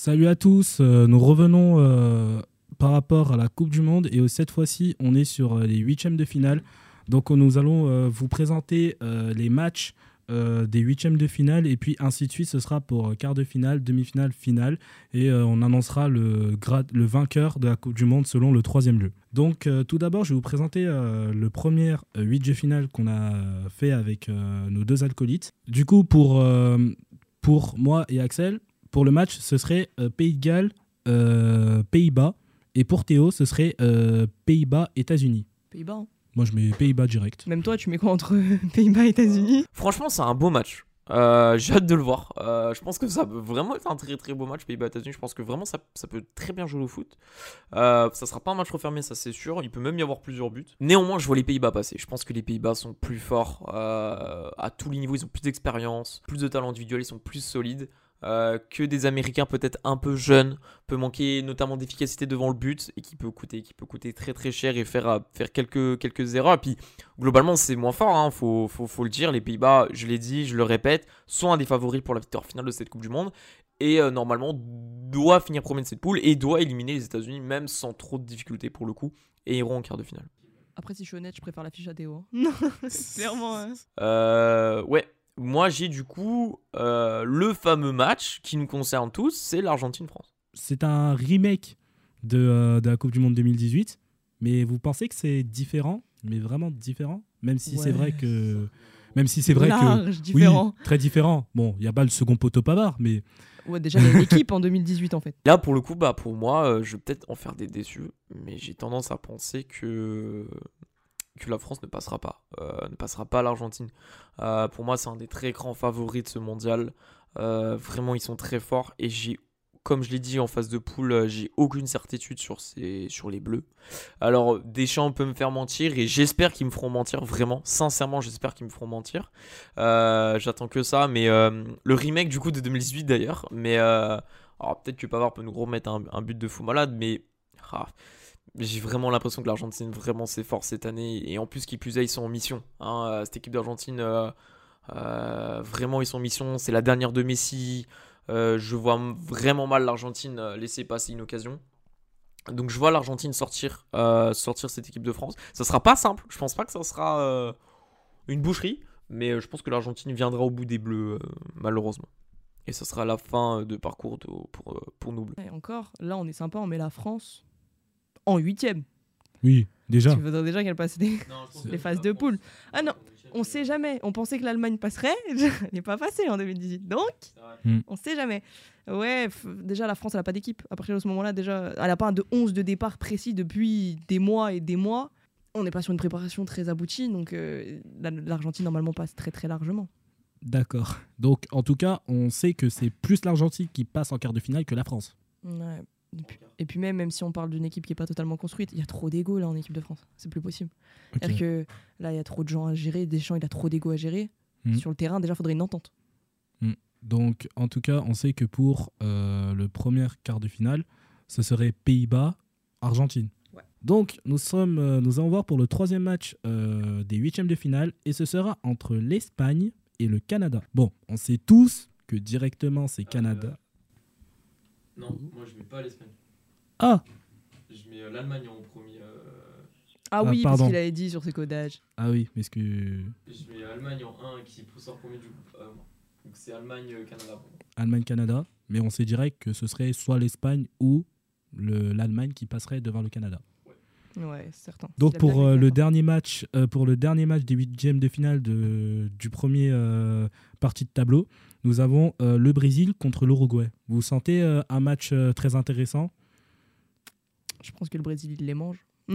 Salut à tous, euh, nous revenons euh, par rapport à la Coupe du Monde et cette fois-ci on est sur euh, les huitièmes de finale. Donc nous allons vous présenter les matchs des huitièmes de finale et puis ainsi de suite ce sera pour quart de finale, demi-finale, finale et on annoncera le, vainqueur de la Coupe du Monde selon le troisième lieu. Donc tout d'abord je vais vous présenter le premier huit de finale qu'on a fait avec nos deux alcoolites. Du coup pour, pour moi et Axel, pour le match, ce serait euh, Pays de Galles, euh, Pays-Bas. Et pour Théo, ce serait euh, Pays-Bas, États-Unis. Pays-Bas. hein. Moi, je mets Pays-Bas direct. Même toi, tu mets quoi entre Pays-Bas et États-Unis? Franchement, c'est un beau match. Euh, J'ai hâte de le voir. Euh, je pense que ça peut vraiment être un très très beau match Pays-Bas-États-Unis. Je pense que vraiment ça, ça peut très bien jouer au foot. Euh, ça sera pas un match refermé, ça c'est sûr. Il peut même y avoir plusieurs buts. Néanmoins, je vois les Pays-Bas passer. Je pense que les Pays-Bas sont plus forts euh, à tous les niveaux. Ils ont plus d'expérience, plus de talent individuel, ils sont plus solides. Euh, que des Américains peut-être un peu jeunes, peut manquer notamment d'efficacité devant le but et qui peut coûter, qui peut coûter très très cher et faire, euh, faire quelques, quelques erreurs. Et puis globalement, c'est moins fort, hein, faut, faut, faut le dire. Les Pays-Bas, je l'ai dit, je le répète, sont un des favoris pour la victoire finale de cette Coupe du Monde. Et euh, normalement, doit finir premier de cette poule et doit éliminer les États-Unis, même sans trop de difficultés pour le coup, et iront en quart de finale. Après, si je suis honnête, je préfère l'affiche à Théo. hein. Clairement. hein. Euh, ouais, moi j'ai du coup euh, le fameux match qui nous concerne tous, c'est l'Argentine-France. C'est un remake de, euh, de la Coupe du Monde 2018. Mais vous pensez que c'est différent Mais vraiment différent? Même si c'est vrai que. Même si c'est vrai que. Différent. Oui, très différent. Bon, il n'y a pas le second poteau Pavard, mais Ouais, déjà, il y a une équipe en 2018 en fait. Là, pour le coup, bah, pour moi, euh, je vais peut-être en faire des déçus, mais j'ai tendance à penser que, que la France ne passera pas. euh, ne passera pas l'Argentine. Euh, pour moi, c'est un des très grands favoris de ce mondial. Euh, vraiment, ils sont très forts et j'ai. Comme je l'ai dit en phase de poule, euh, j'ai aucune certitude sur, ces, sur les bleus. Alors, Deschamps peut me faire mentir et j'espère qu'ils me feront mentir, vraiment. Sincèrement, j'espère qu'ils me feront mentir. J'attends que ça, mais le remake du coup de 2018 d'ailleurs. Mais alors peut-être que Pavard peut nous remettre un, un but de fou malade, mais ah, j'ai vraiment l'impression que l'Argentine vraiment fort cette année. Et en plus, qui plus est, ils sont en mission. hein. Euh, cette équipe d'Argentine, euh, euh, vraiment ils sont en mission. C'est la dernière de Messi. Je vois vraiment mal l'Argentine laisser passer une occasion. Donc je vois l'Argentine sortir, sortir cette équipe de France. Ça sera pas simple. Je pense pas que ça sera une boucherie, mais je pense que l'Argentine viendra au bout des Bleus malheureusement. Et ça sera la fin de parcours pour, pour nous Bleus. Et encore, là, on est sympa, on met la France en huitième. oui, déjà. Tu voudrais déjà qu'elle passe les... Les phases de poule. Ah non, On sait jamais. On pensait que l'Allemagne passerait. Elle n'est pas passée en 2018. Donc, Hmm. on sait jamais. Ouais, déjà, la France, elle n'a pas d'équipe. À partir de ce moment-là, déjà, elle n'a pas de 11 de départ précis depuis des mois et des mois. On n'est pas sur une préparation très aboutie. Donc, euh, la- l'Argentine, normalement, passe très, très largement. D'accord. Donc, en tout cas, on sait que c'est plus l'Argentine qui passe en quart de finale que la France. Ouais. Et puis, et puis même, même si on parle d'une équipe qui est pas totalement construite, il y a trop d'ego là en équipe de France. C'est plus possible. Ok. C'est-à-dire que là, il y a trop de gens à gérer. Deschamps, il a trop d'ego à gérer. Mhm. Sur le terrain, déjà, il faudrait une entente. Donc, en tout cas, on sait que pour euh, le premier quart de finale, ce serait Pays-Bas-Argentine. Ouais. Donc, nous, sommes, euh, nous allons voir pour le troisième match euh, des huitièmes de finale, et ce sera entre l'Espagne et le Canada. Bon, on sait tous que directement c'est Canada. Non, moi je mets pas l'Espagne. Ah, Je mets l'Allemagne en premier. Ah, Ah, oui, pardon. parce qu'il avait dit sur ses codages. ah oui, mais ce que je mets Allemagne en 1 qui sort premier du groupe. donc c'est Allemagne-Canada. Allemagne-Canada, mais on sait direct que ce serait soit l'Espagne ou le- l'Allemagne qui passerait devant le Canada. Ouais, c'est certain. Donc pour euh, le dernier match, euh, pour le dernier match des huitièmes de finale de, du premier euh, partie de tableau, nous avons euh, le Brésil contre l'Uruguay. Vous sentez euh, un match très intéressant, Je pense que le Brésil, il les mange.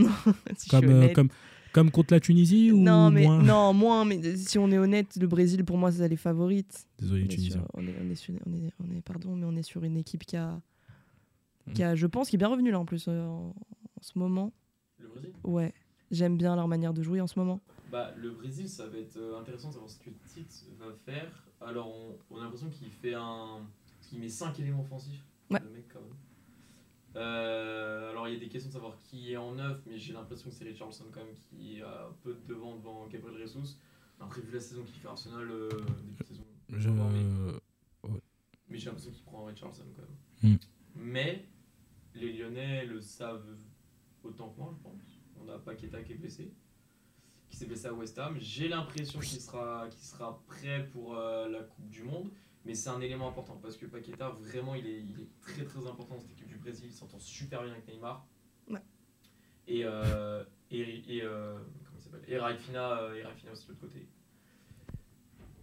Si comme, comme, comme contre la Tunisie ou non, mais, moins? non, moins. Mais si on est honnête, le Brésil, pour moi, c'est les favorites. Désolé, sur, on, est, on, sur- on, est, on est- pardon, mais on est sur une équipe qui a, Mm. qui a je pense, qui est bien revenue là en plus en, en ce moment. Le Brésil Ouais, j'aime bien leur manière de jouer en ce moment. Bah, le Brésil, ça va être euh, intéressant de savoir ce que Tite va faire. Alors, on, on a l'impression qu'il fait un. qu'il met 5 éléments offensifs. Ouais. Le mec, quand même. Euh, alors, il y a des questions de savoir qui est en neuf, mais j'ai l'impression que c'est Richardson, quand même, qui est un peu de devant devant Gabriel Jesus. Après, vu la saison qu'il fait Arsenal, euh, début de saison, Je... mais, mais j'ai l'impression qu'il prend Richardson, quand même. Hmm. Mais les Lyonnais le savent autant que moi, je pense. On a Paqueta qui est blessé, qui s'est blessé à West Ham. J'ai l'impression qu'il sera, qu'il sera prêt pour euh, la Coupe du Monde. Mais c'est un élément important parce que Paqueta, vraiment, il est, il est très très important dans cette équipe du Brésil. Il s'entend super bien avec Neymar. Ouais. Et, euh, et, et, euh, comment il s'appelle? Et Rafinha, euh, et aussi de l'autre côté.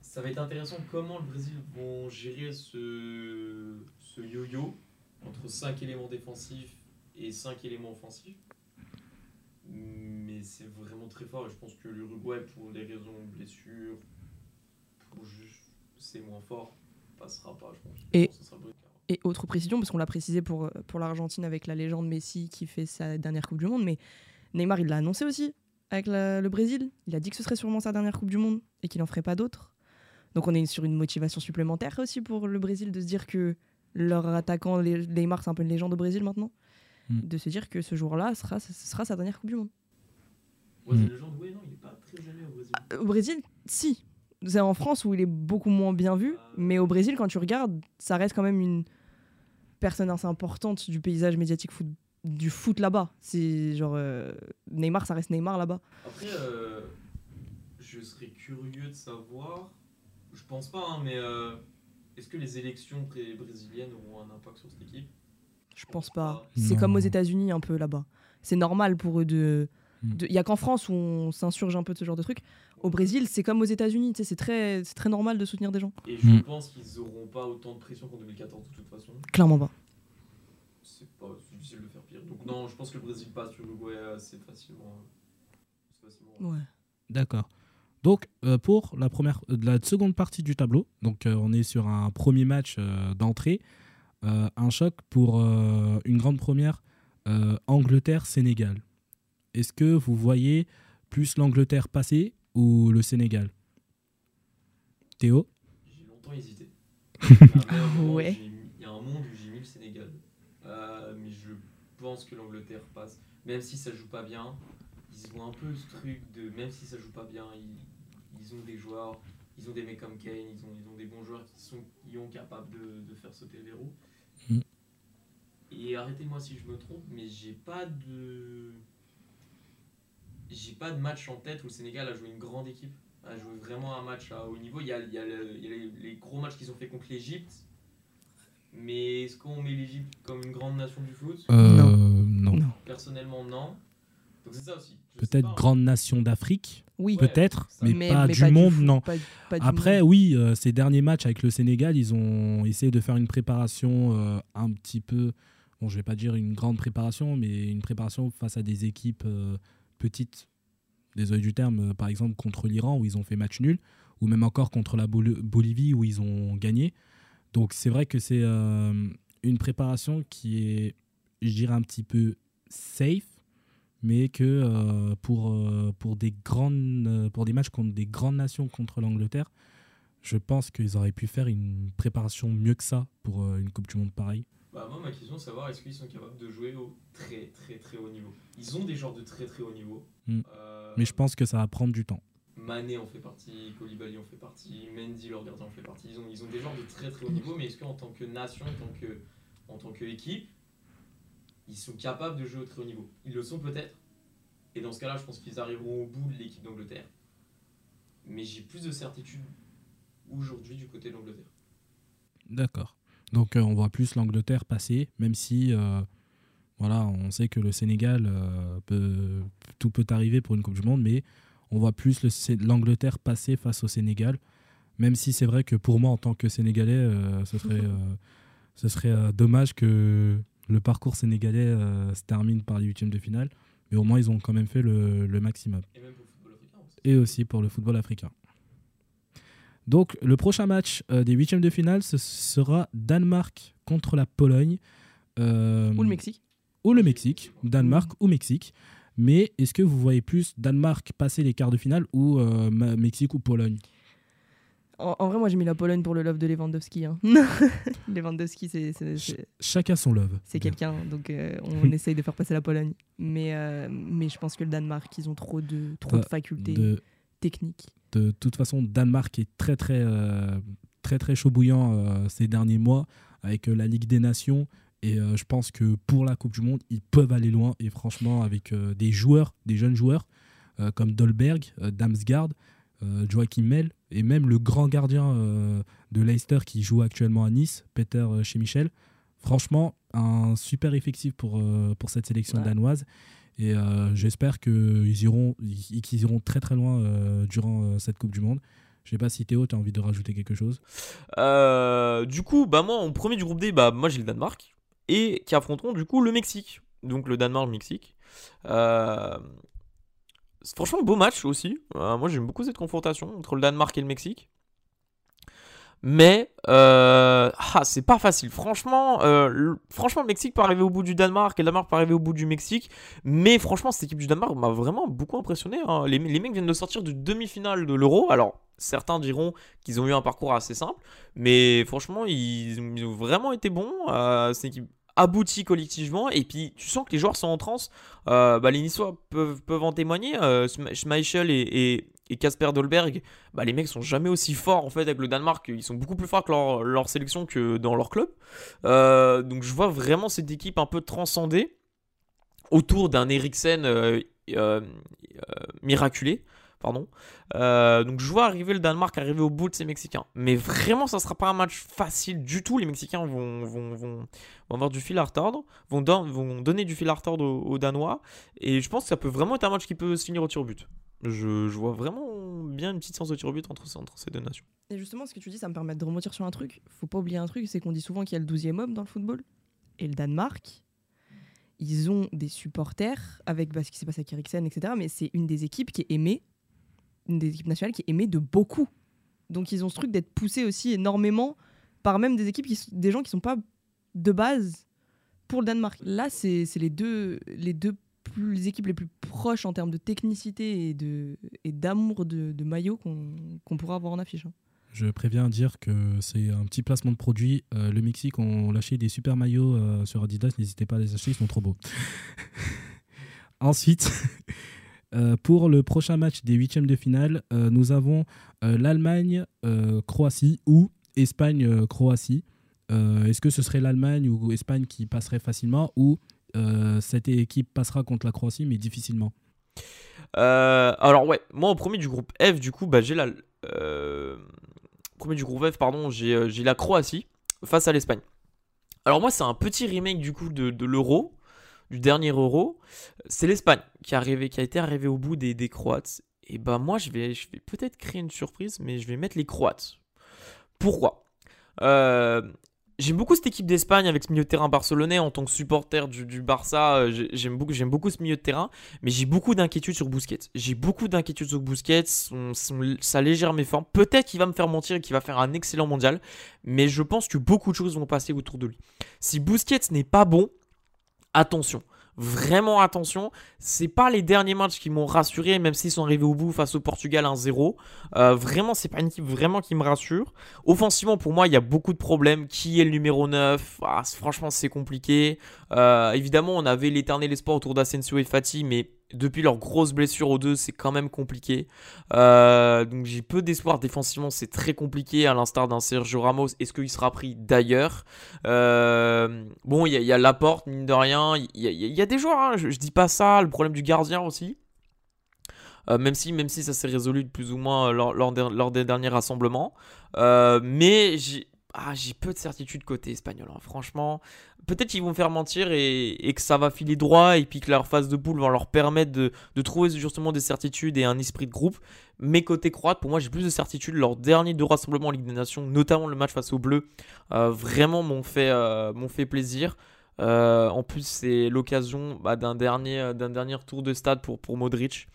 Ça va être intéressant comment le Brésil vont gérer ce, ce yo-yo entre 5 éléments défensifs et 5 éléments offensifs. Mais c'est vraiment très fort et je pense que l'Uruguay, pour des raisons de blessure, pour juste c'est moins fort, passera pas, je pense. Et- Je pense sera. Et autre précision, parce qu'on l'a précisé pour, pour l'Argentine avec la légende Messi qui fait sa dernière Coupe du Monde, mais Neymar, il l'a annoncé aussi avec la- le Brésil. Il a dit que ce serait sûrement sa dernière Coupe du Monde et qu'il n'en ferait pas d'autres. Donc on est sur une motivation supplémentaire aussi pour le Brésil de se dire que leur attaquant, Neymar, c'est un peu une légende au Brésil maintenant. Mm. De se dire que ce jour-là, ce sera, ce sera sa dernière Coupe du Monde. Ouais, Mm. le genre de- ouais, non, il est pas très aimé au Brésil. Au Brésil, si. C'est en France où il est beaucoup moins bien vu, mais au Brésil, quand tu regardes, ça reste quand même une personne assez importante du paysage médiatique foot, du foot là-bas. C'est genre euh, Neymar, ça reste Neymar là-bas. Après, euh, je serais curieux de savoir, je pense pas, hein, mais euh, est-ce que les élections brésiliennes auront un impact sur cette équipe? Je pense pas. C'est comme aux États-Unis un peu là-bas. C'est normal pour eux de. Mm. de- Il y a qu'en France où on s'insurge un peu de ce genre de truc. Au Brésil, c'est comme aux États-Unis. C'est très, c'est très normal de soutenir des gens. Et je Mm. pense qu'ils auront pas autant de pression qu'en 2014 de toute façon. Clairement pas. C'est pas c'est difficile de faire pire. Donc non, je pense que le Brésil passe l'Uruguay assez facilement. assez facilement. Ouais. D'accord. Donc, euh, pour la, première, euh, la seconde partie du tableau, donc euh, on est sur un premier match euh, d'entrée, euh, un choc pour euh, une grande première euh, Angleterre-Sénégal. Est-ce que vous voyez plus l'Angleterre passer ou le Sénégal? Théo? J'ai longtemps hésité. Il y a un moment où Ouais. Il y a un monde où j'ai mis le Sénégal. Euh, mais je pense que l'Angleterre passe. Même si ça joue pas bien, ils ont un peu ce truc de. Même si ça joue pas bien, ils, ils ont des joueurs, ils ont des mecs comme Kane, ils ont, ils ont des bons joueurs qui sont qui ont capables de, de faire sauter le verrou. Et arrêtez-moi si je me trompe, mais j'ai pas de. J'ai pas de match en tête où le Sénégal a joué une grande équipe a joué vraiment un match à haut niveau. Il y a, il y a le- il y a les, les gros matchs qu'ils ont fait contre l'Égypte. Mais est-ce qu'on met l'Égypte comme une grande nation du foot? Euh, Non. Personnellement, non. Donc c'est ça aussi. Peut-être hein. grande nation d'Afrique, Oui. Ouais, peut-être, mais, pas du monde, non. pas- pas du Après, monde. oui, euh, ces derniers matchs avec le Sénégal, ils ont essayé de faire une préparation euh, un petit peu, bon, je vais pas dire une grande préparation, mais une préparation face à des équipes euh, petites, désolé du terme, euh, par exemple contre l'Iran où ils ont fait match nul, ou même encore contre la Bol- Bolivie où ils ont gagné. Donc c'est vrai que c'est euh, une préparation qui est, je dirais, un petit peu safe, mais que euh, pour, pour, des grandes, pour des matchs contre des grandes nations contre l'Angleterre, je pense qu'ils auraient pu faire une préparation mieux que ça pour une Coupe du Monde pareille. Bah, moi, ma question, c'est de savoir est-ce qu'ils sont capables de jouer au très très très haut niveau. Ils ont des joueurs de très très haut niveau. Mm. Euh, Mais je pense que ça va prendre du temps. Mané en fait partie, Koulibaly en fait partie, Mendy, leur gardien en fait partie. Ils ont, ils ont des joueurs de très très haut niveau, mais est-ce qu'en tant que nation, en tant que en tant qu'équipe, ils sont capables de jouer au très haut niveau? Ils le sont peut-être. Et dans ce cas-là, je pense qu'ils arriveront au bout de l'équipe d'Angleterre. Mais j'ai plus de certitude aujourd'hui du côté de l'Angleterre. D'accord. Donc euh, on voit plus l'Angleterre passer, même si euh, voilà, on sait que le Sénégal, euh, peut, tout peut arriver pour une Coupe du Monde, mais on voit plus l'Angleterre passer face au Sénégal, même si c'est vrai que pour moi, en tant que Sénégalais, ce serait, ce serait dommage que le parcours sénégalais se termine par les huitièmes de finale, mais au moins ils ont quand même fait le, le maximum Et même pour le football africain. et aussi pour le football africain. Donc le prochain match euh, des huitièmes de finale, ce sera Danemark contre la Pologne. euh, Ou le Mexique. Ou le Mexique. Danemark ou Mexique. Mais est-ce que vous voyez plus Danemark passer les quarts de finale ou euh, Mexique ou Pologne? En, en vrai, moi, j'ai mis la Pologne pour le love de Lewandowski. hein. Lewandowski, c'est c'est- Ch- c'est- Chacun son love. c'est quelqu'un, donc on essaye de faire passer la Pologne. Mais, mais je pense que le Danemark, ils ont trop de, trop de facultés De, techniques. De toute façon, Danemark est très très euh, très très chaud bouillant euh, ces derniers mois avec euh, la Ligue des Nations Et je pense que pour la Coupe du Monde, ils peuvent aller loin. Et franchement, avec des joueurs, des jeunes joueurs, comme Dolberg, Damsgaard, Joachim Mel, et même le grand gardien de Leicester qui joue actuellement à Nice, Peter chez Michel. Franchement, un super effectif pour, pour cette sélection Ouais. danoise. Et euh, j'espère qu'ils iront, iront très très loin euh, durant euh, cette Coupe du Monde. Je sais pas si Théo, tu as envie de rajouter quelque chose. Du coup, bah moi, en premier du groupe D, bah moi j'ai le Danemark et qui affronteront du coup le Mexique. Donc le Danemark-Mexique. Euh, franchement beau match aussi. Moi j'aime beaucoup cette confrontation entre le Danemark et le Mexique. Mais euh, ah, c'est pas facile. Franchement, euh, le, franchement, le Mexique peut arriver au bout du Danemark et le Danemark peut arriver au bout du Mexique. Mais franchement, cette équipe du Danemark m'a vraiment beaucoup impressionné. hein. Les, les mecs viennent de sortir de demi-finale de l'Euro. Alors, certains diront qu'ils ont eu un parcours assez simple. Mais franchement, ils, ont vraiment été bons. Euh, c'est une équipe aboutie collectivement. Et puis, tu sens que les joueurs sont en transe. Bah, les Niçois peuvent, peuvent en témoigner. Schme- Schmeichel et, et, et Kasper Dolberg, bah, les mecs sont jamais aussi forts en fait avec le Danemark. Ils sont beaucoup plus forts que leur, sélection que dans leur club. Euh, donc, je vois vraiment cette équipe un peu transcender autour d'un Eriksen euh, euh, miraculé. Pardon. Donc je vois arriver le Danemark arriver au bout de ces Mexicains. Mais vraiment, ça sera pas un match facile du tout. Les Mexicains vont, avoir du fil à retordre, vont, don- vont donner du fil à retordre aux, aux Danois. Et je pense que ça peut vraiment être un match qui peut se finir au tir au but. Je, vois vraiment bien une petite séance de tir au but entre, ces deux nations. Et justement, ce que tu dis, ça me permet de remonter sur un truc. Faut pas oublier un truc, c'est qu'on dit souvent qu'il y a le 12e homme dans le football. Et le Danemark, ils ont des supporters avec bah, ce qui s'est passé avec Eriksen, etc. Mais c'est une des équipes qui est aimée, une des équipes nationales qui est aimée de beaucoup. Donc ils ont ce truc d'être poussés aussi énormément par même des équipes, qui, des gens qui sont pas de base pour le Danemark. Là, c'est les deux les équipes les plus proches en termes de technicité et de et d'amour de, de maillot qu'on qu'on pourra avoir en affiche. hein. Je préviens à dire que c'est un petit placement de produit. Euh, le Mexique ont lâché des super maillots euh, sur Adidas. N'hésitez pas à les acheter, ils sont trop beaux. Ensuite, euh, pour le prochain match des huitièmes de finale, euh, nous avons l'Allemagne-Croatie ou Espagne-Croatie. Est-ce que ce serait l'Allemagne ou Espagne qui passerait facilement ou cette équipe passera contre la Croatie mais difficilement Euh, alors ouais, moi au premier du groupe F, du coup, bah, j'ai la... euh, premier du groupe F, pardon, j'ai euh, la Croatie face à l'Espagne. Alors moi, c'est un petit remake du coup de, l'Euro, du dernier Euro. C'est l'Espagne qui, a été arrivé au bout des, des Croates. Et bah moi, je vais, peut-être créer une surprise, mais je vais mettre les Croates. Pourquoi? Euh, J'aime beaucoup cette équipe d'Espagne avec ce milieu de terrain barcelonais en tant que supporter du, Barça. euh, j'ai- J'aime beaucoup, beaucoup ce milieu de terrain. Mais j'ai beaucoup d'inquiétudes sur Busquets. J'ai beaucoup d'inquiétudes sur Busquets, son- son- sa légère méforme. Peut-être qu'il va me faire mentir et qu'il va faire un excellent mondial. Mais je pense que beaucoup de choses vont passer autour de lui. Si Busquets n'est pas bon, attention. Vraiment attention. C'est pas les derniers matchs qui m'ont rassuré, même s'ils sont arrivés au bout face au Portugal 1-0. Euh, vraiment, c'est pas une équipe vraiment qui me rassure. Offensivement, pour moi, il y a beaucoup de problèmes. Qui est le numéro 9 Ah, Franchement, c'est compliqué. Euh, évidemment, on avait l'éternel espoir autour d'Asensio et Fati, mais depuis leur grosse blessure aux deux, c'est quand même compliqué. Euh, donc j'ai peu d'espoir défensivement, c'est très compliqué, à l'instar d'un Sergio Ramos. Est-ce qu'il sera pris d'ailleurs? Euh, Bon, il y, y a Laporte, mine de rien. Il y, a- des joueurs, hein, je, je dis pas ça. Le problème du gardien aussi. Euh, même, si, même si ça s'est résolu plus ou moins lors, lors des, derniers rassemblements. Mais j'ai ah, j'ai peu de certitude côté espagnol. hein. Franchement, peut-être qu'ils vont faire mentir et, que ça va filer droit et puis que leur phase de poule va leur permettre de, trouver justement des certitudes et un esprit de groupe. Mais côté croate, pour moi, j'ai plus de certitude. Leurs derniers deux rassemblements en Ligue des Nations, notamment le match face aux Bleus, euh, vraiment m'ont fait, euh, plaisir. Euh, en plus, c'est l'occasion bah, d'un dernier, d'un dernier tour de stade pour, pour Modric,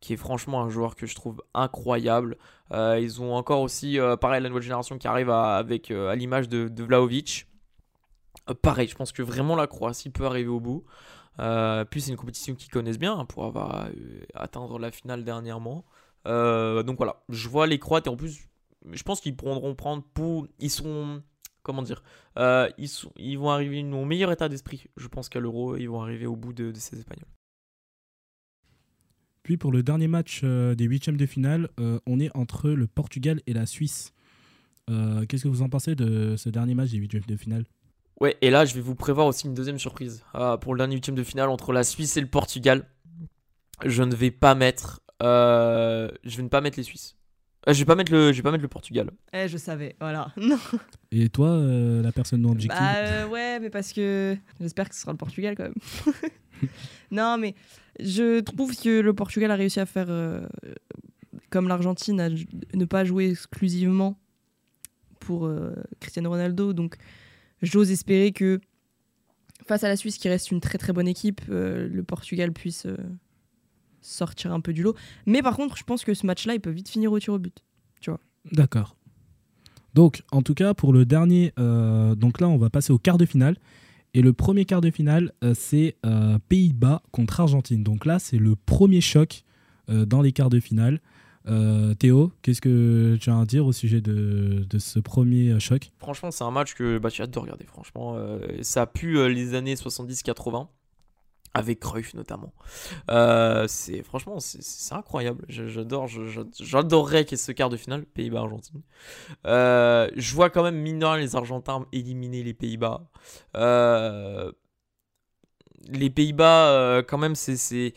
qui est franchement un joueur que je trouve incroyable. Euh, ils ont encore aussi, euh, pareil, la nouvelle génération qui arrive à, avec, euh, à l'image de. Euh, pareil, je pense que vraiment la Croatie peut arriver au bout. Puis c'est une compétition qu'ils connaissent bien hein, pour avoir atteindre la finale dernièrement. Donc voilà, je vois les Croates et en plus, je pense qu'ils pourront prendre pour. Ils sont. Comment dire ils, vont arriver au meilleur état d'esprit, je pense, qu'à l'Euro. Ils vont arriver au bout de ces Espagnols. Puis pour le dernier match euh, des huitièmes de finale, euh, on est entre le Portugal et la Suisse. Euh, Qu'est-ce que vous en pensez de ce dernier match des huitièmes de finale? Ouais, et là, je vais vous prévoir aussi une deuxième surprise euh, pour le dernier huitième de finale entre la Suisse et le Portugal. Je ne vais pas mettre, euh, je vais ne pas mettre les Suisses. Je vais pas mettre le, je vais pas mettre le Portugal. Eh, je savais, voilà. Non. Et toi, euh, la personne non objective Bah euh, ouais, mais parce que j'espère que ce sera le Portugal quand même. non, mais je trouve que le Portugal a réussi à faire euh, comme l'Argentine, à ne pas jouer exclusivement pour euh, Cristiano Ronaldo. Donc j'ose espérer que face à la Suisse, qui reste une très très bonne équipe, euh, le Portugal puisse sortir un peu du lot. Mais par contre, je pense que ce match-là, il peut vite finir au tir au but. D'accord. Donc, en tout cas, pour le dernier, donc là, on va passer au quart de finale. Et le premier quart de finale, euh, c'est euh, Pays-Bas contre Argentine. Donc là, c'est le premier choc euh, dans les quarts de finale. Théo, qu'est-ce que tu as à dire au sujet de, ce premier choc? Franchement, c'est un match que bah, j'ai hâte de regarder. Franchement, ça a pu euh, les années 70-80 avec Cruyff notamment. Euh, c'est franchement, c'est- incroyable. J'adore, j'adorerais qu'il y ait ce quart de finale Pays-Bas-Argentine. Euh, je vois quand même mine de rien, les Argentins éliminer les Pays-Bas. Euh, les Pays-Bas, euh, quand même, c'est,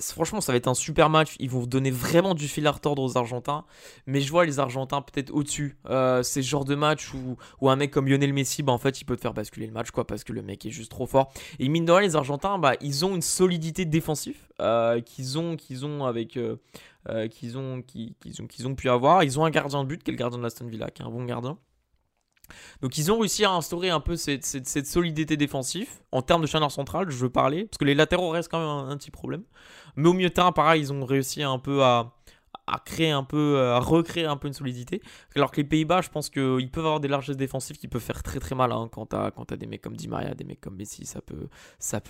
franchement, ça va être un super match. Ils vont donner vraiment du fil à retordre aux Argentins. Mais je vois les Argentins peut-être au-dessus. Euh, c'est ce genre de match où, un mec comme Lionel Messi, bah, en fait, il peut te faire basculer le match, quoi, parce que le mec est juste trop fort. Et mine de rien, les Argentins, bah, ils ont une solidité défensive euh, qu'ils ont, ont avec. qu'ils ont, qu'ils ont pu avoir. Ils ont un gardien de but, qui est le gardien de l'Aston Villa, qui est un bon gardien. Donc ils ont réussi à instaurer un peu cette, solidité défensive. En termes de charnière centrale, je veux parler, parce que les latéraux restent quand même un, un petit problème. Mais au milieu de terrain, pareil, ils ont réussi un peu à, à créer un peu, à recréer un peu une solidité. Alors que les Pays-Bas, je pense qu'ils peuvent avoir des largesses défensives qui peuvent faire très très mal hein, quand t'as des mecs comme Di Maria, des mecs comme Messi, ça peut,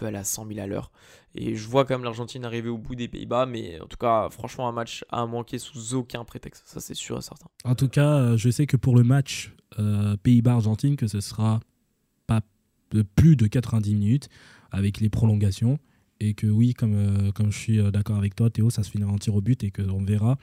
aller à 100 000 à l'heure. Et je vois quand même l'Argentine arriver au bout des Pays-Bas, mais en tout cas, franchement, un match à manquer sous aucun prétexte, ça c'est sûr et certain. En tout cas, euh, je sais que pour le match euh, Pays-Bas-Argentine, que ce sera pas plus de 90 minutes avec les prolongations. Et que oui, comme, euh, comme je suis euh, d'accord avec toi, Théo, ça se finira en tir au but et qu'on verra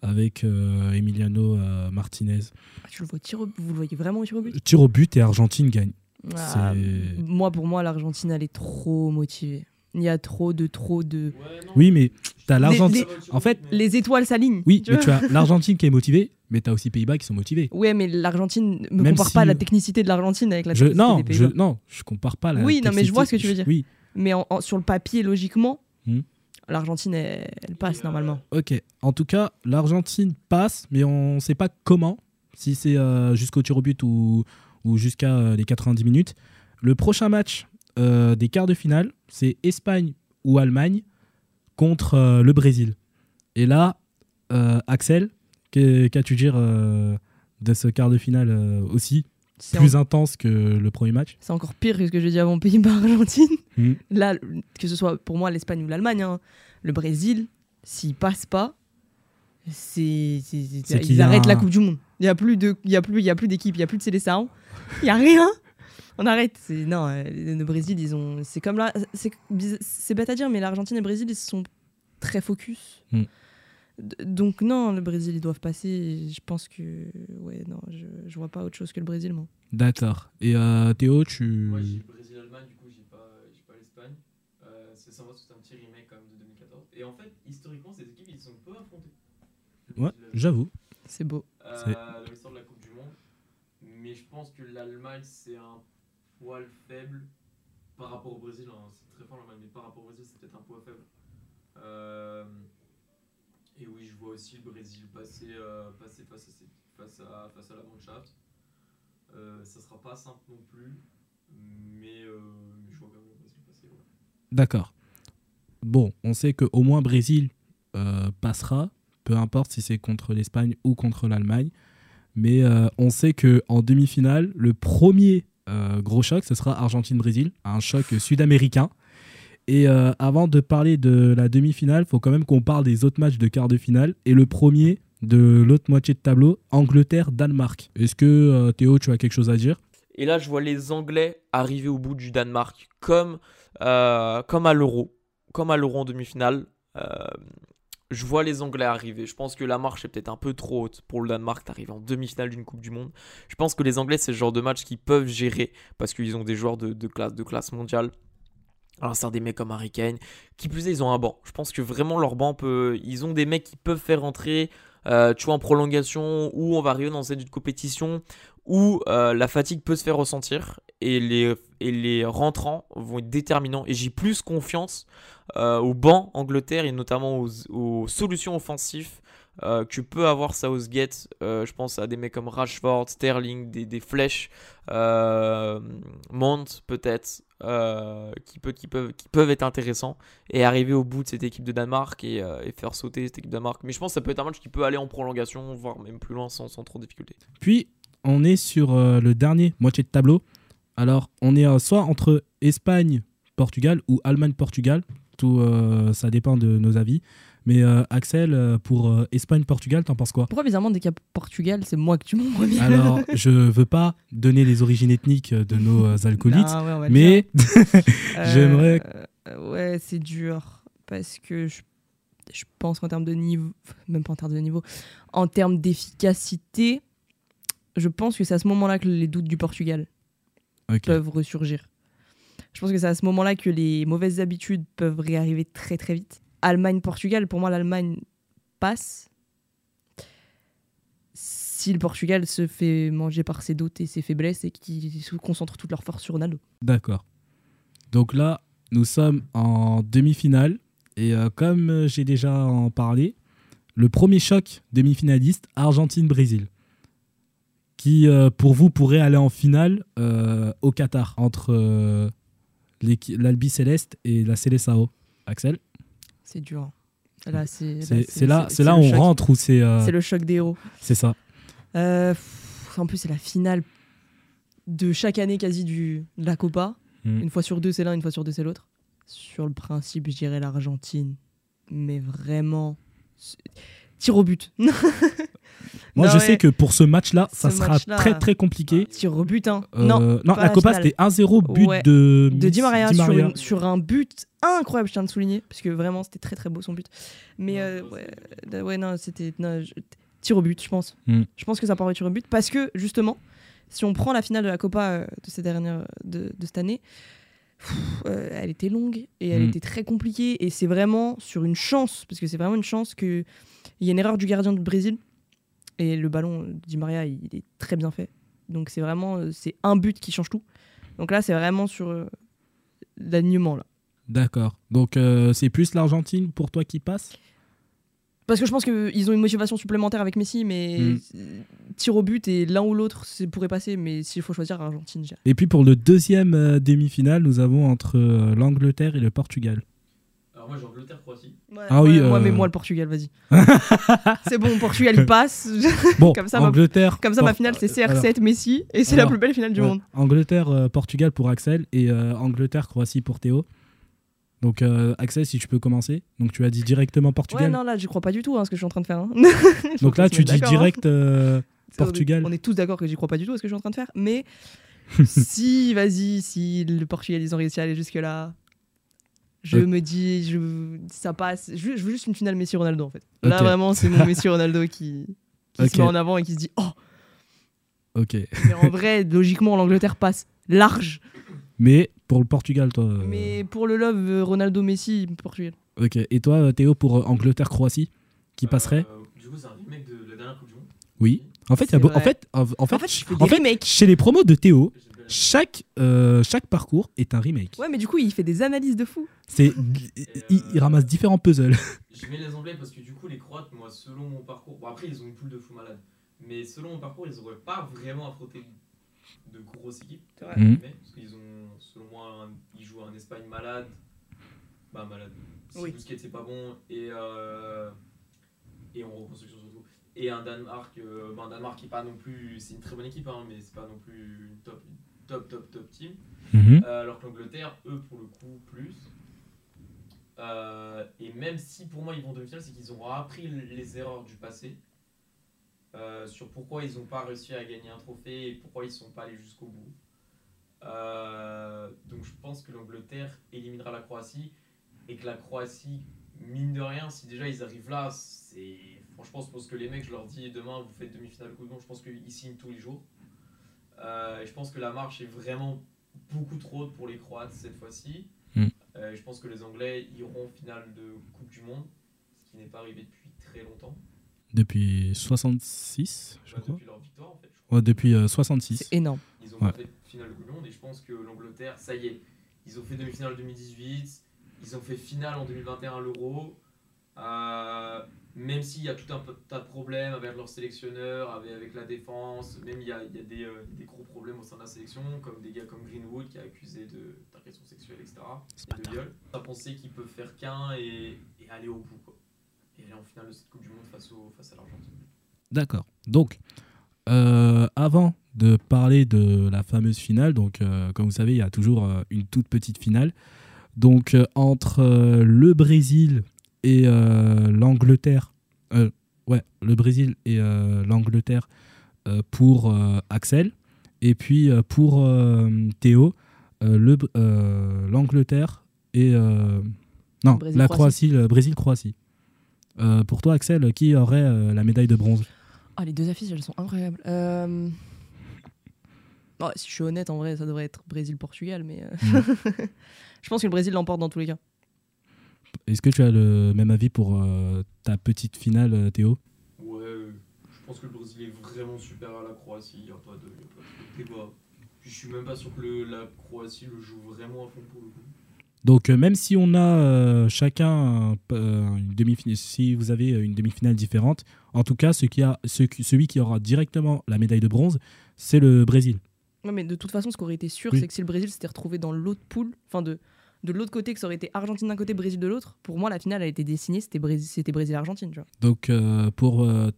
avec euh, Emiliano euh, Martinez. Ah, tu le vois vous le voyez vraiment au tir au but? Tir au but et Argentine gagne. Ah, Moi, pour moi, l'Argentine, elle est trop motivée. Il y a trop de trop de. Oui, mais t'as l'Argentine. En fait, Les étoiles s'alignent. oui, tu mais tu as l'Argentine qui est motivée, mais t'as aussi Pays-Bas qui sont motivés. Ouais, mais l'Argentine ne compare si- pas la technicité de l'Argentine avec la Je, technicité non, des je, Pays-Bas. non, je compare pas la. Oui, non, mais je vois ce que tu veux dire. Oui, Mais en- en- sur le papier, logiquement, Hmm. l'Argentine, elle, elle passe normalement. Ok. En tout cas, l'Argentine passe, mais on ne sait pas comment, si c'est euh, jusqu'au tir au but ou, ou jusqu'à euh, les 90 minutes. Le prochain match euh, des quarts de finale, c'est Espagne ou Allemagne contre euh, le Brésil. Et là, euh, Axel, qu'as-tu dire euh, de ce quart de finale euh, aussi plus en- intense que le premier match c'est encore pire que ce que j'ai dit avant Pays-Bas-Argentine. Hmm. Là, que ce soit pour moi l'Espagne ou l'Allemagne, hein, le Brésil, s'ils passent pas, c'est, ils a arrêtent la Coupe du Monde. Il y a plus de, il y a plus, il y a plus d'équipe, il y a plus de Célestin, il y a rien. On arrête. Non, euh, le Brésil, ils ont, c'est comme là, c'est, bête à dire, mais l'Argentine et le Brésil, ils sont très focus. Hmm. Donc non, le Brésil, ils doivent passer. Je pense que, ouais, non, je, je vois pas autre chose que le Brésil, moi. D'accord. Et euh, Théo, tu. Moi j'ai Brésil-Allemagne, du coup j'ai pas, j'ai pas l'Espagne. Euh, c'est sympa, c'est un petit remake quand même de 2014. Et en fait, historiquement, ces équipes ils sont peu affrontées. Ouais, j'avoue. C'est beau. C'est- Euh, l'histoire de la Coupe du Monde. Mais je pense que l'Allemagne c'est un poil faible par rapport au Brésil. hein. C'est très fort l'Allemagne, mais par rapport au Brésil c'est peut-être un poil faible. Euh, et oui, je vois aussi le Brésil passer, euh, passer face, à, à, face à la Mannschaft. Euh, ça sera pas simple non plus, mais, euh, je vois quand même le Brésil passer. D'accord. Bon, on sait qu'au moins Brésil euh, passera, peu importe si c'est contre l'Espagne ou contre l'Allemagne. Mais on sait qu'en demi-finale, le premier gros choc, ce sera Argentine-Brésil, un choc sud-américain. Et euh, avant de parler de la demi-finale, faut quand même qu'on parle des autres matchs de quart de finale. Et le premier de l'autre moitié de tableau, Angleterre-Danemark. Est-ce que euh, Théo, tu as quelque chose à dire? Et là, je vois les Anglais arriver au bout du Danemark, comme, euh, comme à l'Euro, comme à l'Euro en demi-finale. Je vois les Anglais arriver. Je pense que la marche est peut-être un peu trop haute pour le Danemark d'arriver en demi-finale d'une Coupe du Monde. Je pense que les Anglais, c'est le genre de match qu'ils peuvent gérer parce qu'ils ont des joueurs de, classe, de classe mondiale. Alors, c'est des mecs comme Harry Kane. Qui plus est, ils ont un banc. Je pense que vraiment leur banc peut. Ils ont des mecs qui peuvent faire rentrer, euh, tu vois, en prolongation, ou on va arriver dans cette compétition où euh, la fatigue peut se faire ressentir et les, et les rentrants vont être déterminants. Et j'ai plus confiance euh, au banc Angleterre et notamment aux, solutions offensives euh, que peut avoir Southgate. Euh, je pense à des mecs comme Rashford, Sterling, des, des flèches, Mount peut-être, qui, peut, qui, peuvent, qui peuvent être intéressants et arriver au bout de cette équipe de Danemark et, faire sauter cette équipe de Danemark. Mais je pense que ça peut être un match qui peut aller en prolongation, voire même plus loin sans, trop de difficultés. Puis, on est sur le dernier moitié de tableau. Alors, on est soit entre Espagne, Portugal ou Allemagne, Portugal. Tout, euh, ça dépend de nos avis. Mais euh, Axel, euh, pour Espagne-Portugal, t'en penses quoi? Pourquoi bizarrement dès qu'il y a Portugal, c'est moi que tu m'en reviens Alors, je veux pas donner les origines ethniques de nos alcoolites, mais j'aimerais. ouais, c'est dur parce que je, je pense qu'en termes de niveau, même pas en termes de niveau, en termes d'efficacité, je pense que c'est à ce moment-là que les doutes du Portugal peuvent ressurgir. Je pense que c'est à ce moment-là que les mauvaises habitudes peuvent réarriver très très vite. Allemagne-Portugal, pour moi, l'Allemagne passe. Si le Portugal se fait manger par ses doutes et ses faiblesses et qu'ils concentrent toute leur force sur Ronaldo. D'accord. Donc là, nous sommes en demi-finale. Et euh, comme euh, j'ai déjà en parlé, le premier choc demi-finaliste, Argentine-Brésil qui euh, pour vous pourrait aller en finale au Qatar entre l'Albi Céleste et la Célessao. Axel? C'est dur. Là, c'est là, c'est là, on rentre où c'est. Euh, c'est le choc des héros. C'est ça. Euh, en plus, c'est la finale de chaque année quasi du, de la Copa. Hmm. Une fois sur deux, c'est l'un, une fois sur deux, c'est l'autre. Sur le principe, je dirais l'Argentine. Mais vraiment. Tir au but. Moi, je sais que pour ce match-là, ça sera très très compliqué. Tir au but, hein. Euh, non, non la Copa, c'était 1-0 but de, de Di Maria, Sur, un but incroyable, je tiens de souligner, parce que vraiment, c'était très très beau son but. Mais euh, ouais, non, c'était. Tir au but, je pense. Hmm. Je pense que ça part tir au but, parce que justement, si on prend la finale de la Copa euh, de, ces dernières, de, de cette année, elle était longue et elle hmm. était très compliquée. Et c'est vraiment sur une chance, parce que c'est vraiment une chance qu'il y a une erreur du gardien du Brésil et le ballon Di Maria, il est très bien fait. Donc c'est vraiment euh, c'est un but qui change tout. Donc là, c'est vraiment sur euh, l'alignement là. D'accord. Donc euh, c'est plus l'Argentine pour toi qui passe? Parce que je pense qu'ils ont une motivation supplémentaire avec Messi, mais hmm. tir au but et l'un ou l'autre pourrait passer. Mais s'il faut choisir, Argentine. Et puis pour le deuxième demi-finale, nous avons entre l'Angleterre et le Portugal moi j'ai Angleterre-Croatie. ah oui, moi, mais euh. moi le Portugal, vas-y. c'est bon, Portugal il passe. bon, comme ça, Angleterre. Ma, comme ça, ma finale c'est CR7 Messi et c'est la plus belle finale du monde. Angleterre-Portugal pour Axel et euh, Angleterre-Croatie pour Théo. Donc Axel, si tu peux commencer. Donc tu as dit directement Portugal. Ouais, non, là, je crois pas du tout à hein, ce que je suis en train de faire. Hein. Donc là, tu dis direct hein. Portugal. On est tous d'accord que j'y crois pas du tout à ce que je suis en train de faire. Mais si, vas-y, si le Portugal, ils ont réussi à aller jusque-là, je me dis, je, ça passe. Je, veux juste une finale Messi-Ronaldo en fait. Là vraiment, c'est mon Messi-Ronaldo qui, qui se met en avant et qui se dit Oh Ok. Mais en vrai, logiquement, l'Angleterre passe large. Mais pour le Portugal, toi. Euh, Mais pour le love, euh, Ronaldo-Messi, Portugal. Ok. Et toi, Théo, pour euh, Angleterre-Croatie, qui passerait Du coup, c'est un remake de la dernière Coupe du Monde Oui. En fait, y a en fait, en, fait, en fait, chez les promos de Théo, chaque, euh, chaque parcours est un remake. Ouais, mais du coup, il fait des analyses de fou. C'est, il, ramasse différents puzzles. Je mets les Anglais parce que du coup, les Croates, moi, selon mon parcours, bon, après, ils ont une poule de fou malade, mais selon mon parcours, ils n'auraient pas vraiment affronté de grosses équipes. Mhm. Parce qu'ils ont, selon moi, ils jouent en Espagne malade. Bah, malade. Si oui. Busquets, c'est pas bon. Et, euh, et en reconstruction surtout. Et un Danemark, euh, bah, un Danemark qui est pas non plus. C'est une très bonne équipe, hein, mais c'est pas non plus une top, top, top, top team. Mhm. Euh, alors que l'Angleterre, eux, pour le coup, plus. Euh, et même si pour moi ils vont demi-finale, c'est qu'ils ont appris les erreurs du passé euh, sur pourquoi ils n'ont pas réussi à gagner un trophée et pourquoi ils ne sont pas allés jusqu'au bout. donc je pense que l'Angleterre éliminera la Croatie et que la Croatie mine de rien, si déjà ils arrivent là, c'est. Franchement, je pense que les mecs, je leur dis demain, vous faites demi-finale Coupe du Monde, je pense qu'ils signent tous les jours. Euh, je pense que la marche est vraiment beaucoup trop haute pour les Croates cette fois-ci. Mm. Euh, je pense que les Anglais iront en finale de Coupe du Monde, ce qui n'est pas arrivé depuis très longtemps. Depuis 66, je Bah, crois. depuis leur victoire, en fait. je crois. Ouais, depuis euh, 66. C'est énorme. Ils ont Ouais. fait finale Coupe du Monde et je pense que l'Angleterre, ça y est, ils ont fait demi-finale 2018, ils ont fait finale en 2021 à l'Euro. Même s'il y a tout un tas de problèmes avec leur sélectionneur, avec, avec la défense, même il y a, il y a des, euh, des gros problèmes au sein de la sélection, comme des gars comme Greenwood qui a accusé d'agression sexuelle, etc. C'est Et de viol. À penser qu'ils peuvent faire qu'un et, et aller au bout. Quoi. Et aller en finale de cette Coupe du Monde face, au, face à l'Argentine. D'accord. Donc, euh, avant de parler de la fameuse finale, donc euh, comme vous savez, il y a toujours une toute petite finale. Donc entre le Brésil et euh, l'Angleterre, euh, ouais, le Brésil et euh, l'Angleterre pour Axel, et puis pour Théo, l'Angleterre et non, Brésil, la Croatie. Le Brésil-Croatie. Euh, pour toi, Axel, qui aurait euh, la médaille de bronze? Ah, les deux affiches, elles sont incroyables. Euh, si je suis honnête, en vrai, ça devrait être Brésil-Portugal, mais euh, je pense que le Brésil l'emporte dans tous les cas. Est-ce que tu as le même avis pour euh, ta petite finale, euh, Théo? Ouais, je pense que le Brésil est vraiment supérieur à la Croatie, il n'y a pas de, y a pas de débat. Puis je suis même pas sûr que le- la Croatie le joue vraiment à fond pour le coup. Donc, euh, même si on a euh, chacun euh, une demi-finale, si vous avez euh, une demi-finale différente, en tout cas, ce qui a, ce qui- celui qui aura directement la médaille de bronze, c'est le Brésil. Mais de toute façon, ce qui aurait été sûr, Oui. c'est que si le Brésil s'était retrouvé dans l'autre poule, enfin de, de l'autre côté, que ça aurait été Argentine d'un côté, Brésil de l'autre, pour moi, la finale a été dessinée, c'était Brésil- Brésil-Argentine. vois. Donc, euh, pour euh,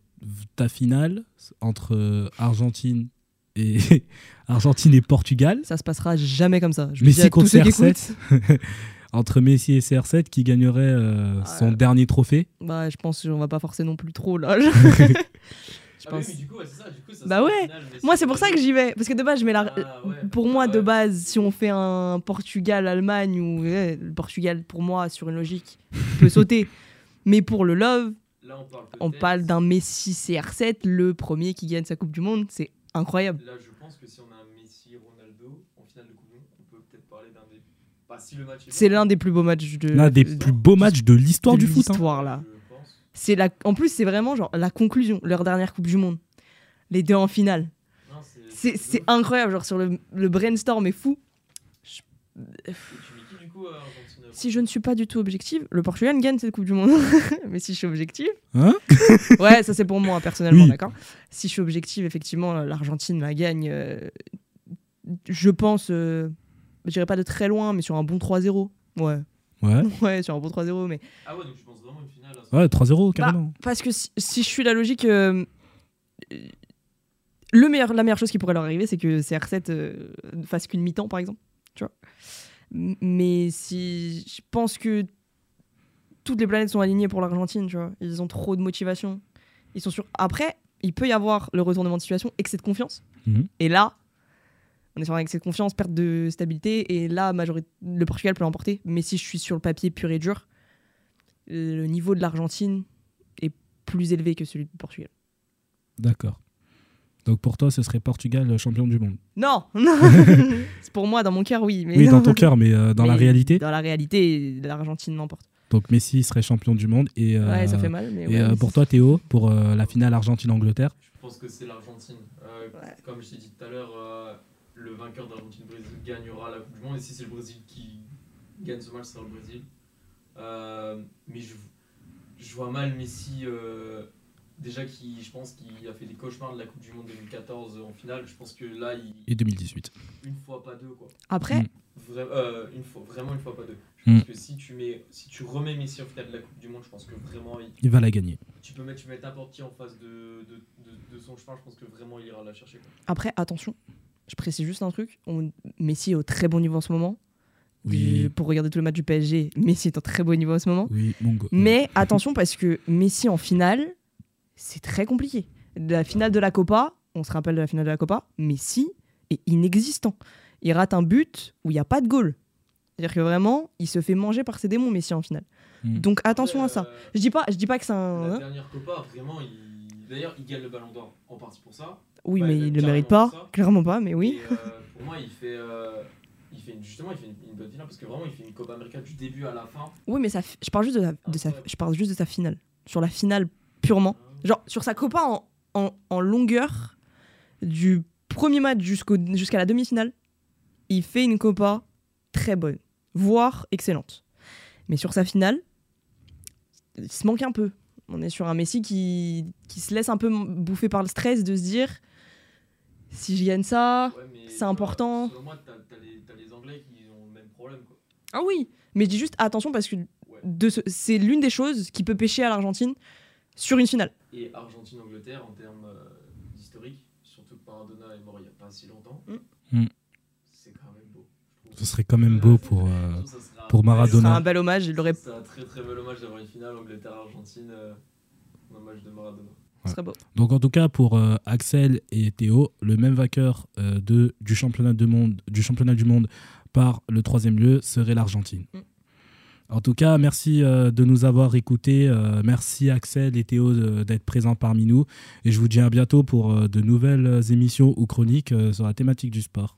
ta finale entre euh, Argentine et Argentine et Portugal, Ça se passera jamais comme ça. Je Messi dis contre ceux qui CR7. écoutent. entre Messi et CR7, qui gagnerait euh, Ah, son dernier trophée Bah, je pense qu'on va pas forcer non plus trop là. je Ah oui, pense. mais du coup, ouais, c'est ça, du coup, ça Bah ouais. Moi, c'est pour ça que j'y vais. Parce que de base, je mets la. Ah ouais. Pour moi, Ah de base, si on fait un Portugal-Allemagne ou le Portugal, pour moi, sur une logique, peut sauter. Mais pour le love, Là, on parle, on peut-être- parle d'un Messi CR7, le premier qui gagne sa Coupe du Monde. C'est incroyable. Là, je pense que si on a un Messi Ronaldo en finale de Coupe du Monde, on peut peut-être parler d'un des. Pas si le match est C'est l'un des plus beaux matchs de. L'un des de- plus beaux matchs de l'histoire du foot. hein. l'histoire, là. je pense. C'est la. En plus, c'est vraiment genre la conclusion, leur dernière Coupe du Monde. Les deux en finale. C'est. Incroyable, genre sur le, le brainstorm est fou. Je- Et Tu mets qui du coup à Argentine Si je ne suis pas du tout objective, le Portugal gagne cette Coupe du Monde. Mais si je suis objective, Hein ouais, ça c'est pour moi personnellement, Oui. d'accord. Si je suis objective, effectivement, l'Argentine la gagne. euh, je pense, euh, je dirais pas de très loin, mais sur un bon 3-0. Ouais, Ouais, ouais, sur un bon 3-0. Mais Ah ouais, donc tu penses ouais 3-0 carrément. parce que si, si je suis la logique, euh, le meilleur, la meilleure chose qui pourrait leur arriver, c'est que CR7 euh, ne fasse qu'une mi-temps, par exemple. Tu vois. Mais si je pense que toutes les planètes sont alignées pour l'Argentine, tu vois. Ils ont trop de motivation. Ils sont sûrs. Après, il peut y avoir le retournement de situation, excès de confiance. Mhm. Et là, on est sur un excès de confiance, perte de stabilité. Et là, majorité, le Portugal peut l'emporter. Mais si je suis sur le papier pur et dur, le niveau de l'Argentine est plus élevé que celui du Portugal. D'accord. Donc pour toi, ce serait Portugal euh, champion du monde. Non, non. C'est pour moi, dans mon cœur, oui. Mais Oui, non. dans ton cœur, mais euh, dans la réalité. Dans la réalité, l'Argentine l'emporte. Donc Messi serait champion du monde. Et, euh, ouais, ça fait mal. Mais et ouais, euh, mais pour toi, Théo, pour euh, la finale Argentine-Angleterre Je pense que c'est l'Argentine. Euh, Ouais. Comme je t'ai dit tout à l'heure, euh, le vainqueur d'Argentine-Brésil gagnera la Coupe du Monde. Et si c'est le Brésil qui gagne ce match, ce sera le Brésil. Euh, mais je, je vois mal Messi, euh, déjà, qui, je pense qu'il a fait des cauchemars de la Coupe du Monde 2014 en finale. Je pense que là, il, et 2018. une fois, pas deux. Quoi. Après, Mm. Vra- euh, une fois, vraiment une fois, pas deux. Je Mm. pense que si tu, mets, si tu remets Messi en finale de la Coupe du Monde, je pense que vraiment, il- Il va la gagner. tu peux mettre, tu mets n'importe qui en face de, de, de- de son chemin. Je pense que vraiment, il ira la chercher. quoi. après, attention. Je précise juste un truc. On... Messi est au très bon niveau en ce moment. Oui, Pour regarder tous les matchs du PSG, Messi est au très bon niveau en ce moment. oui, mon go. Mais attention parce que Messi en finale, c'est très compliqué. La finale de la Copa, on se rappelle de la finale de la Copa, Messi est inexistant. Il rate un but où il n'y a pas de goal. C'est-à-dire que vraiment, il se fait manger par ses démons, Messi, en finale. Mm. Donc attention à ça. Je dis pas, je dis pas que c'est La un. hein. dernière Copa, vraiment, il... d'ailleurs, il gagne le ballon d'or en partie pour ça. Oui, Ouais, mais même il le mérite pas. Clairement pas, mais oui. Et, euh, pour moi, il fait, euh, il fait une- justement, il fait une, une bonne finale parce que vraiment, il fait une Copa América du début à la fin. Oui, mais ça, je parle juste de, sa- de sa, je parle juste de sa finale. Sur la finale purement. Genre sur sa copa en, en, en longueur du premier match jusqu'au, jusqu'à la demi-finale, il fait une copa très bonne, voire excellente. Mais sur sa finale, il se manque un peu. On est sur un Messi qui, qui se laisse un peu bouffer par le stress de se dire si je gagne ça. Ouais, c'est important. Selon moi, t'as t'as les, t'as les Anglais qui ont le même problème. Quoi. Ah oui, mais je dis juste attention parce que Ouais. ce- c'est l'une des choses qui peut pêcher à l'Argentine sur une finale. Et Argentine-Angleterre, en termes euh, historiques, surtout que Maradona est mort il n'y a pas si longtemps, Mm. c'est quand même beau. Ce serait quand même beau pour, euh, sera- pour Ce Maradona. sera un bel hommage, il aurait C'est un très très bel hommage d'avoir une finale Angleterre-Argentine euh, en hommage de Maradona. ce serait beau. Donc en tout cas pour euh, Axel et Théo, le même vainqueur euh, de, du, championnat de monde, du championnat du monde par le troisième lieu serait l'Argentine. Mm. En tout cas, merci euh, de nous avoir écoutés. euh, merci Axel et Théo de- d'être présents parmi nous. Et je vous dis à bientôt pour euh, de nouvelles émissions ou chroniques euh, sur la thématique du sport.